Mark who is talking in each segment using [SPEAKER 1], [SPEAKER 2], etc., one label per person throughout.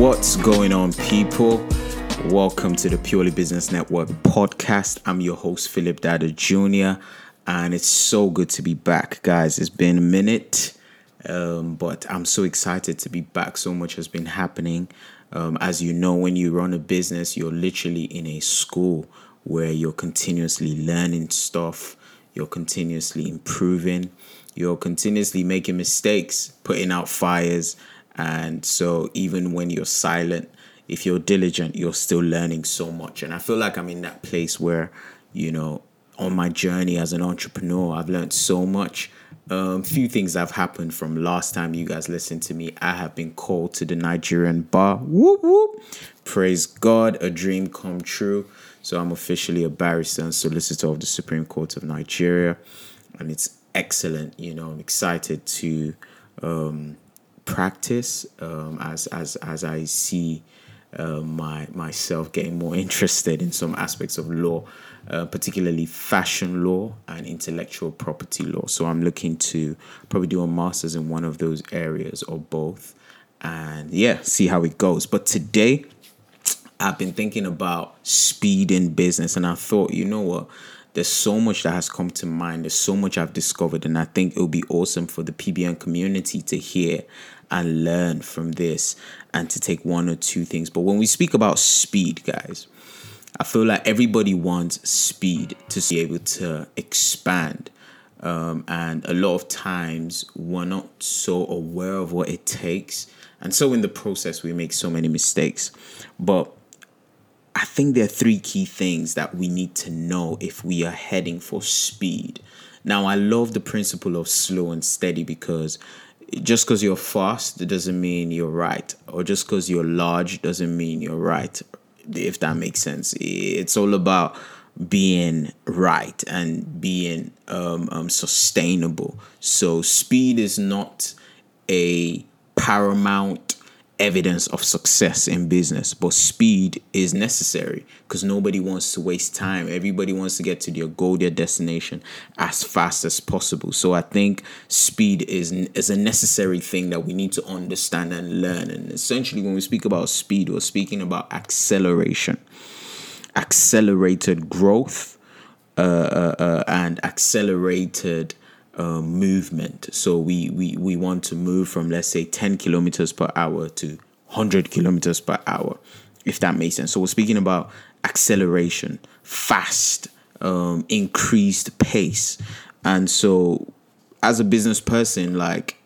[SPEAKER 1] What's going on, people? Welcome to the Purely Business Network podcast. I'm your host, Philip Dada Jr., and it's so good to be back, guys. It's been a minute, um, but I'm so excited to be back. So much has been happening. Um, as you know, when you run a business, you're literally in a school where you're continuously learning stuff, you're continuously improving, you're continuously making mistakes, putting out fires. And so, even when you're silent, if you're diligent, you're still learning so much. And I feel like I'm in that place where, you know, on my journey as an entrepreneur, I've learned so much. Um, few things have happened from last time you guys listened to me. I have been called to the Nigerian bar. Whoop whoop. Praise God, a dream come true. So I'm officially a barrister and solicitor of the Supreme Court of Nigeria, and it's excellent. You know, I'm excited to um, practice um, as as as I see uh, my myself getting more interested in some aspects of law, uh, particularly fashion law and intellectual property law. So I'm looking to probably do a master's in one of those areas or both, and yeah, see how it goes. But today, I've been thinking about speed in business, and I thought, you know what? There's so much that has come to mind. There's so much I've discovered, and I think it would be awesome for the PBN community to hear and learn from this and to take one or two things. But when we speak about speed, guys, I feel like everybody wants speed to be able to expand. Um, and a lot of times we're not so aware of what it takes. And so in the process, we make so many mistakes. But I think there are three key things that we need to know if we are heading for speed. Now, I love the principle of slow and steady because just because you're fast doesn't mean you're right, or just because you're large doesn't mean you're right, if that makes sense. It's all about being right and being um, um, sustainable. So, speed is not a paramount evidence of success in business, but speed is necessary because nobody wants to waste time. Everybody wants to get to their goal, their destination as fast as possible. So I think speed is is a necessary thing that we need to understand and learn. And essentially, when we speak about speed, we're speaking about acceleration, accelerated growth, uh, uh, uh, and accelerated uh, movement. So we, we we want to move from let's say 10 kilometers per hour to 100 kilometers per hour, if that makes sense. So we're speaking about acceleration, fast, um, increased pace, and so as a business person, like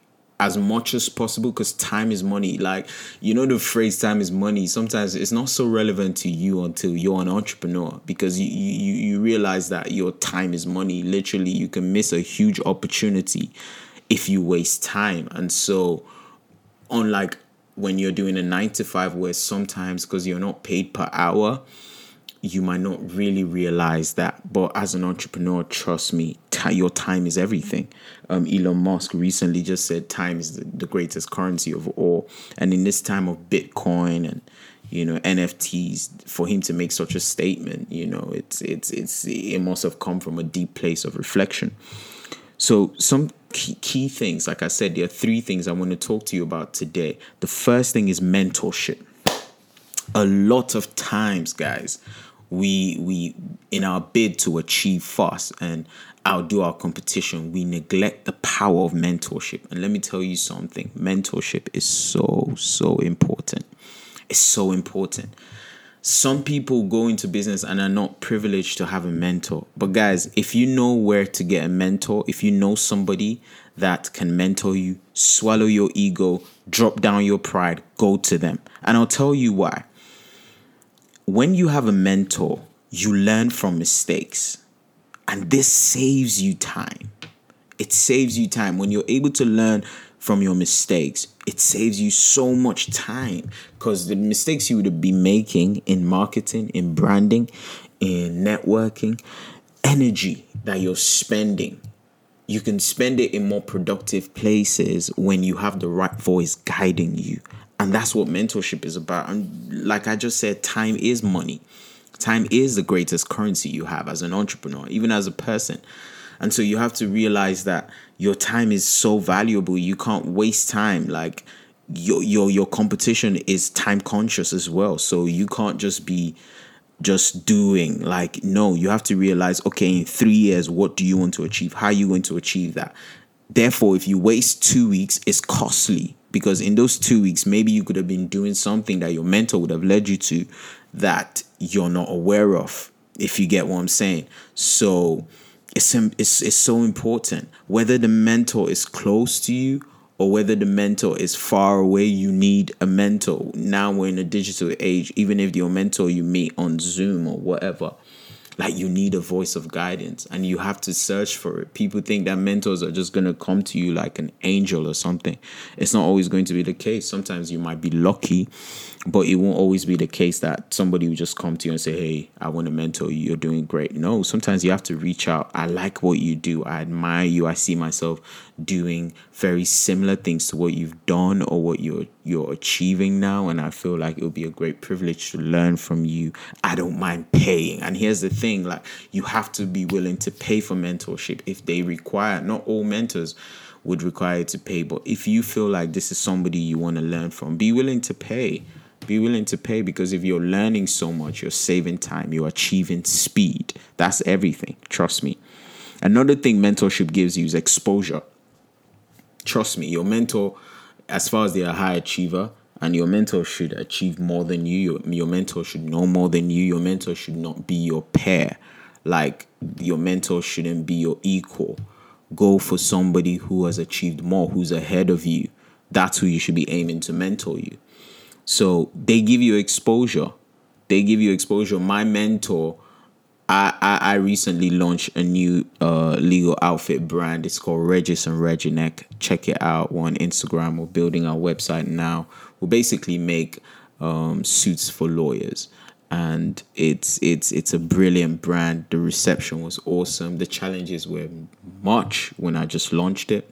[SPEAKER 1] as much as possible because time is money. Like, you know, the phrase time is money, sometimes it's not so relevant to you until you're an entrepreneur because you, you, you realize that your time is money. Literally, you can miss a huge opportunity if you waste time. And so, unlike when you're doing a nine to five, where sometimes because you're not paid per hour, you might not really realize that. But as an entrepreneur, trust me, t- your time is everything. Um, Elon Musk recently just said time is the, the greatest currency of all. And in this time of Bitcoin and you know NFTs, for him to make such a statement, you know, it's it's it's it must have come from a deep place of reflection. So some key, key things, like I said, there are three things I want to talk to you about today. The first thing is mentorship. A lot of times, guys, we we in our bid to achieve fast and outdo our competition we neglect the power of mentorship. And let me tell you something mentorship is so so important. It's so important. Some people go into business and are not privileged to have a mentor. But guys if you know where to get a mentor if you know somebody that can mentor you swallow your ego drop down your pride go to them. And i'll tell you why when you have a mentor, you learn from mistakes. And this saves you time. It saves you time. When you're able to learn from your mistakes, it saves you so much time because the mistakes you would be making in marketing, in branding, in networking, energy that you're spending, you can spend it in more productive places when you have the right voice guiding you and that's what mentorship is about. And like I just said, time is money. Time is the greatest currency you have as an entrepreneur, even as a person. And so you have to realize that your time is so valuable. You can't waste time. Like your your your competition is time conscious as well. So you can't just be just doing like no, you have to realize okay, in 3 years what do you want to achieve? How are you going to achieve that? Therefore, if you waste 2 weeks, it's costly because in those 2 weeks maybe you could have been doing something that your mentor would have led you to that you're not aware of if you get what I'm saying. So it's it's it's so important whether the mentor is close to you or whether the mentor is far away, you need a mentor. Now we're in a digital age, even if your mentor you meet on Zoom or whatever, like you need a voice of guidance and you have to search for it. People think that mentors are just going to come to you like an angel or something. It's not always going to be the case. Sometimes you might be lucky but it won't always be the case that somebody will just come to you and say, Hey, I want to mentor you. You're doing great. No, sometimes you have to reach out. I like what you do. I admire you. I see myself doing very similar things to what you've done or what you're you're achieving now. And I feel like it would be a great privilege to learn from you. I don't mind paying. And here's the thing, like you have to be willing to pay for mentorship if they require. Not all mentors would require you to pay, but if you feel like this is somebody you want to learn from, be willing to pay be willing to pay because if you're learning so much, you're saving time, you're achieving speed. That's everything. Trust me. Another thing mentorship gives you is exposure. Trust me, your mentor, as far as they're a high achiever, and your mentor should achieve more than you, your, your mentor should know more than you, your mentor should not be your pair. Like, your mentor shouldn't be your equal. Go for somebody who has achieved more, who's ahead of you. That's who you should be aiming to mentor you. So they give you exposure. They give you exposure. My mentor, I, I, I recently launched a new uh, legal outfit brand. It's called Regis and Regineck. Check it out. We're on Instagram. We're building our website now. We'll basically make um, suits for lawyers and it's it's it's a brilliant brand. The reception was awesome. The challenges were much when I just launched it,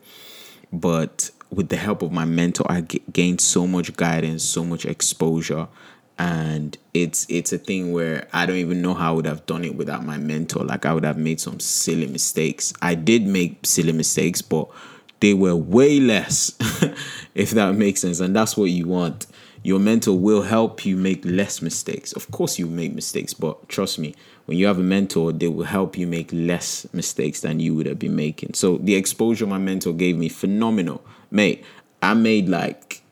[SPEAKER 1] but with the help of my mentor, I g- gained so much guidance, so much exposure, and it's it's a thing where I don't even know how I would have done it without my mentor. Like I would have made some silly mistakes. I did make silly mistakes, but they were way less, if that makes sense. And that's what you want. Your mentor will help you make less mistakes. Of course, you make mistakes, but trust me, when you have a mentor, they will help you make less mistakes than you would have been making. So the exposure my mentor gave me, phenomenal mate, I made like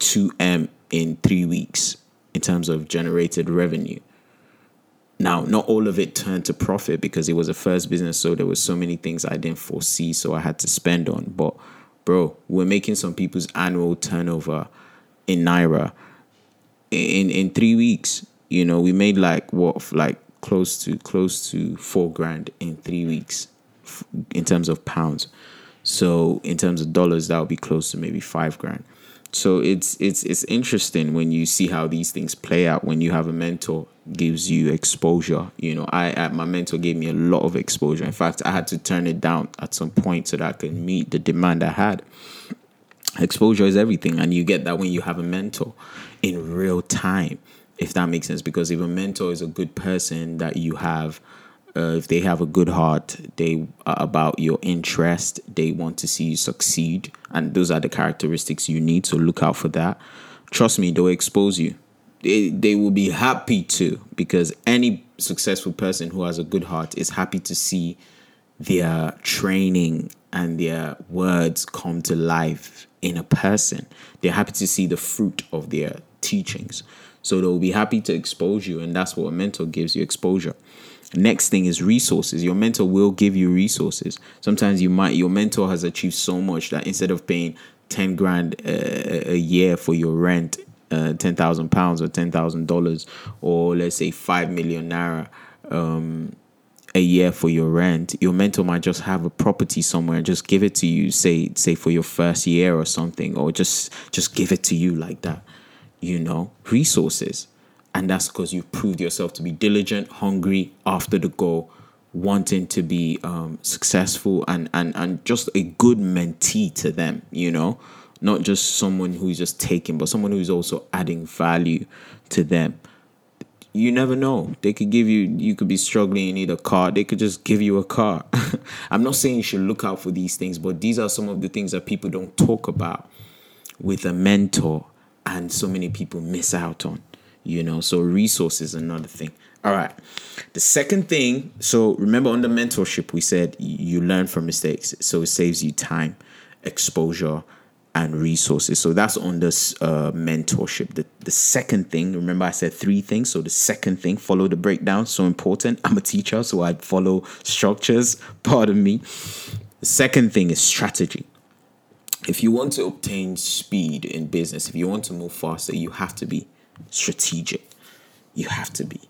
[SPEAKER 1] 2M in three weeks in terms of generated revenue. Now, not all of it turned to profit because it was a first business, so there was so many things I didn't foresee, so I had to spend on. But bro, we're making some people's annual turnover in Naira in in three weeks. You know, we made like what like close to close to four grand in three weeks in terms of pounds. So in terms of dollars, that would be close to maybe five grand. So it's it's it's interesting when you see how these things play out. When you have a mentor gives you exposure, you know, I, I my mentor gave me a lot of exposure. In fact, I had to turn it down at some point so that I could meet the demand I had. Exposure is everything, and you get that when you have a mentor in real time, if that makes sense. Because if a mentor is a good person that you have uh, if they have a good heart, they are about your interest, they want to see you succeed, and those are the characteristics you need. So look out for that. Trust me, they'll expose you. They, they will be happy to because any successful person who has a good heart is happy to see their training and their words come to life in a person. They're happy to see the fruit of their teachings. So they'll be happy to expose you, and that's what a mentor gives you exposure. Next thing is resources. Your mentor will give you resources. Sometimes you might your mentor has achieved so much that instead of paying 10 grand a, a year for your rent, uh, 10,000 pounds or $10,000 or let's say 5 million naira um, a year for your rent, your mentor might just have a property somewhere and just give it to you, say say for your first year or something, or just just give it to you like that. You know, resources. And that's because you've proved yourself to be diligent, hungry, after the goal, wanting to be um, successful and, and, and just a good mentee to them, you know? Not just someone who's just taking, but someone who's also adding value to them. you never know. They could give you, you could be struggling, you need a car. They could just give you a car. I'm not saying you should look out for these things, but these are some of the things that people don't talk about with a mentor and so many people miss out on, you know. So, resources another thing. All right. The second thing, so remember under mentorship, we said you learn from mistakes. So, it saves you time, exposure, and resources. So that's on this uh, mentorship. The, the second thing, remember I said three things. So the second thing, follow the breakdown. So important. I'm a teacher, so I follow structures. Pardon me. The second thing is strategy. If you want to obtain speed in business, if you want to move faster, you have to be strategic. You have to be.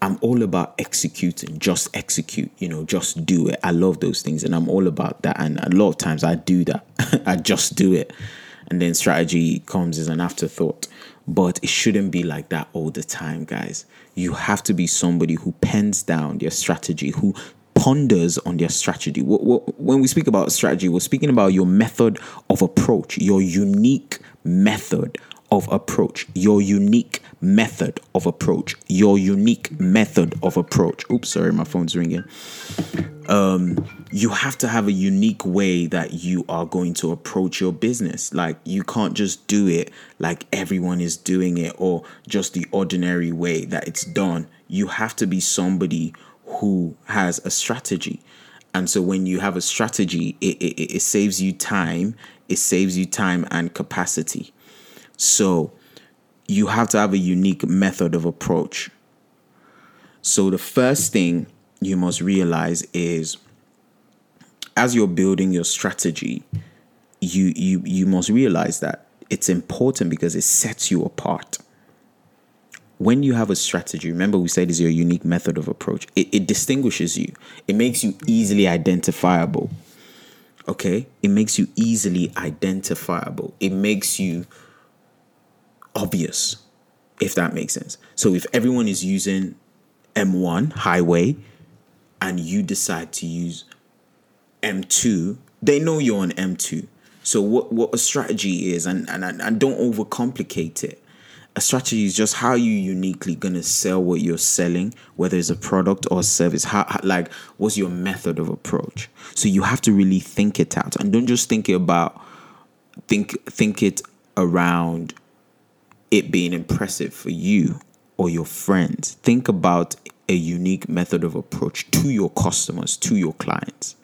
[SPEAKER 1] I'm all about executing, just execute, you know, just do it. I love those things and I'm all about that. And a lot of times I do that. I just do it. And then strategy comes as an afterthought. But it shouldn't be like that all the time, guys. You have to be somebody who pens down their strategy, who ponders on their strategy. When we speak about strategy, we're speaking about your method of approach, your unique method of approach, your unique method of approach, your unique method of approach. Oops, sorry, my phone's ringing. Um, you have to have a unique way that you are going to approach your business. Like, you can't just do it like everyone is doing it or just the ordinary way that it's done. You have to be somebody who has a strategy. And so, when you have a strategy, it, it, it saves you time, it saves you time and capacity. So, you have to have a unique method of approach. So, the first thing you must realize is as you're building your strategy, you, you, you must realize that it's important because it sets you apart. When you have a strategy, remember we said is your unique method of approach. It, it distinguishes you. It makes you easily identifiable. Okay? It makes you easily identifiable. It makes you obvious, if that makes sense. So if everyone is using M1 highway and you decide to use M2, they know you're on M2. So what what a strategy is, and and and don't overcomplicate it. A strategy is just how you uniquely gonna sell what you're selling, whether it's a product or a service. How, how like what's your method of approach? So you have to really think it out, and don't just think it about think think it around it being impressive for you or your friends. Think about a unique method of approach to your customers, to your clients.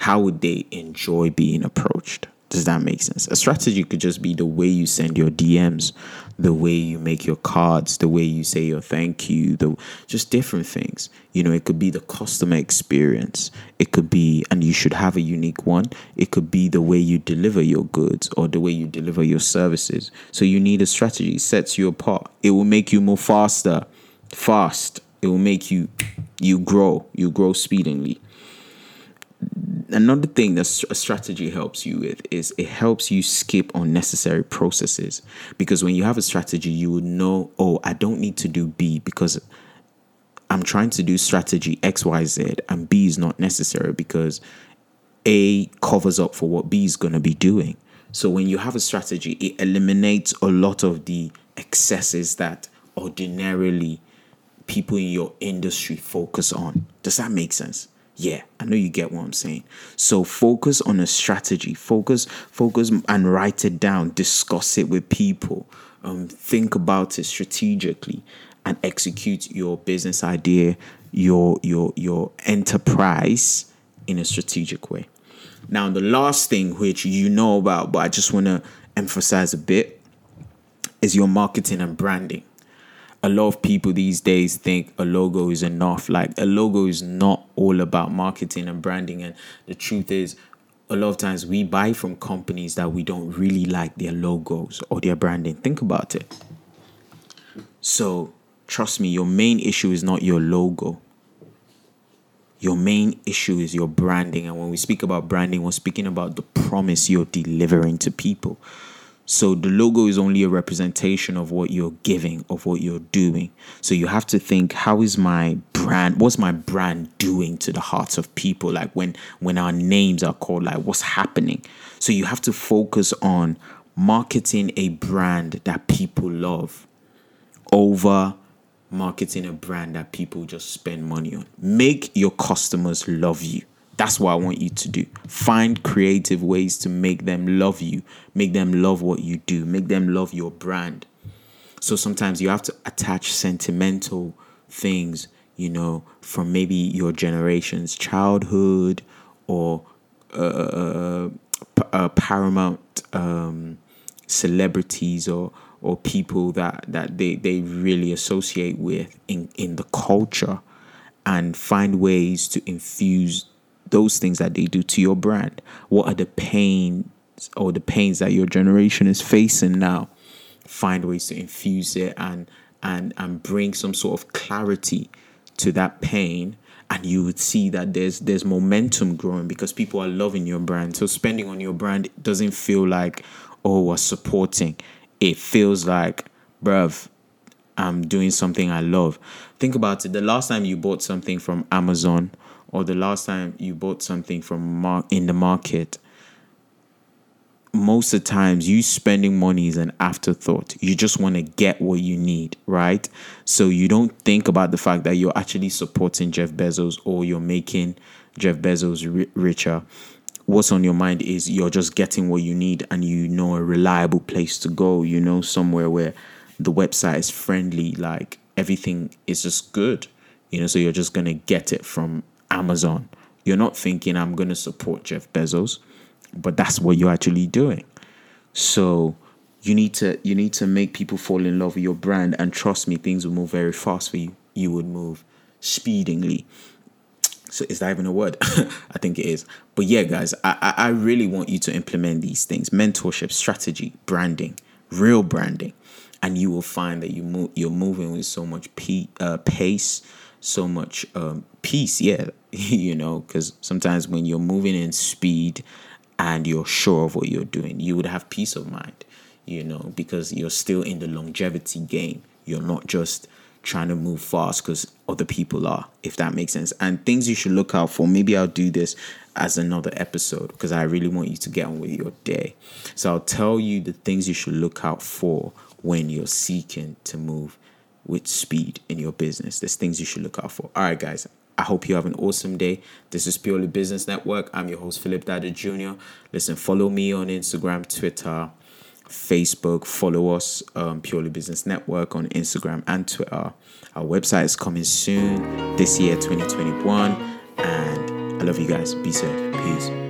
[SPEAKER 1] How would they enjoy being approached? Does that make sense? A strategy could just be the way you send your DMs, the way you make your cards, the way you say your thank you, the just different things. You know, it could be the customer experience. It could be and you should have a unique one. It could be the way you deliver your goods or the way you deliver your services. So you need a strategy. It sets you apart. It will make you move faster. Fast. It will make you you grow. You grow speedily another thing that a strategy helps you with is it helps you skip unnecessary processes. Because when you have a strategy you would know oh i don't need to do b because i'm trying to do strategy xyz and b is not necessary because a covers up for what b is going to be doing. So when you have a strategy it eliminates a lot of the excesses that ordinarily people in your industry focus on. Does that make sense yeah, I know you get what I'm saying. So focus on a strategy. Focus, focus, and write it down. Discuss it with people. Um, think about it strategically, and execute your business idea, your your your enterprise in a strategic way. Now, the last thing which you know about, but I just want to emphasize a bit, is your marketing and branding a lot of people these days think a logo is enough. Like a logo is not all about marketing and branding. And the truth is, a lot of times we buy from companies that we don't really like their logos or their branding. Think about it. So, trust me, your main issue is not your logo. Your main issue is your branding. And when we speak about branding, we're speaking about the promise you're delivering to people. So the logo is only a representation of what you're giving, of what you're doing. So you have to think, how is my brand, what's my brand doing to the hearts of people? Like when when our names are called, like what's happening? So you have to focus on marketing a brand that people love over marketing a brand that people just spend money on. Make your customers love you. That's what I want you to do. Find creative ways to make them love you, make them love what you do, make them love your brand. So sometimes you have to attach sentimental things, you know, from maybe your generation's childhood or uh, uh, uh, paramount um, celebrities or or people that that they, they really associate with in, in the culture and find ways to infuse those things that they do to your brand? What are the pains or the pains that your generation is facing now? Find ways to infuse it and and and bring some sort of clarity to that pain and you would see that there's there's momentum growing because people are loving your brand. So spending on your brand doesn't feel like oh we're supporting. It feels like, bruv, I'm doing something I love. Think about it. The last time you bought something from Amazon or the last time you bought something from mar- in the market most of the times you spending money is an afterthought. You just want to get what you need right? So you don't think about the fact that you're actually supporting jeff bezos or you're making jeff bezos r- richer. What's on your mind is you're just getting what you need and you know a reliable place to go you know somewhere where the website is friendly like everything is just good you know so you're just going to get it from Amazon. You're not thinking I'm going to support Jeff Bezos, but that's what you're actually doing. So you need to you need to make people fall in love with your brand and trust me things will move very fast for you. You would move speedingly. So is that even a word? I think it is. But yeah, guys, I, I really want you to implement these things: mentorship, strategy, branding, real branding, and you will find that you move. You're moving with so much uh, pace, so much um, peace. Yeah, you know, because sometimes when you're moving in speed and you're sure of what you're doing, you would have peace of mind, you know, because you're still in the longevity game. You're not just trying to move fast because other people are, if that makes sense. And things you should look out for. Maybe I'll do this as another episode because I really want you to get on with your day. So I'll tell you the things you should look out for when you're seeking to move with speed in your business. There's things you should look out for. All right, guys. I hope you have an awesome day. This is Purely Business Network. I'm your host, Philip Dada Jr. Listen, follow me on Instagram, Twitter, Facebook. Follow us, um, Purely Business Network, on Instagram and Twitter. Our website is coming soon this year, 2021. And I love you guys. Be safe. Peace.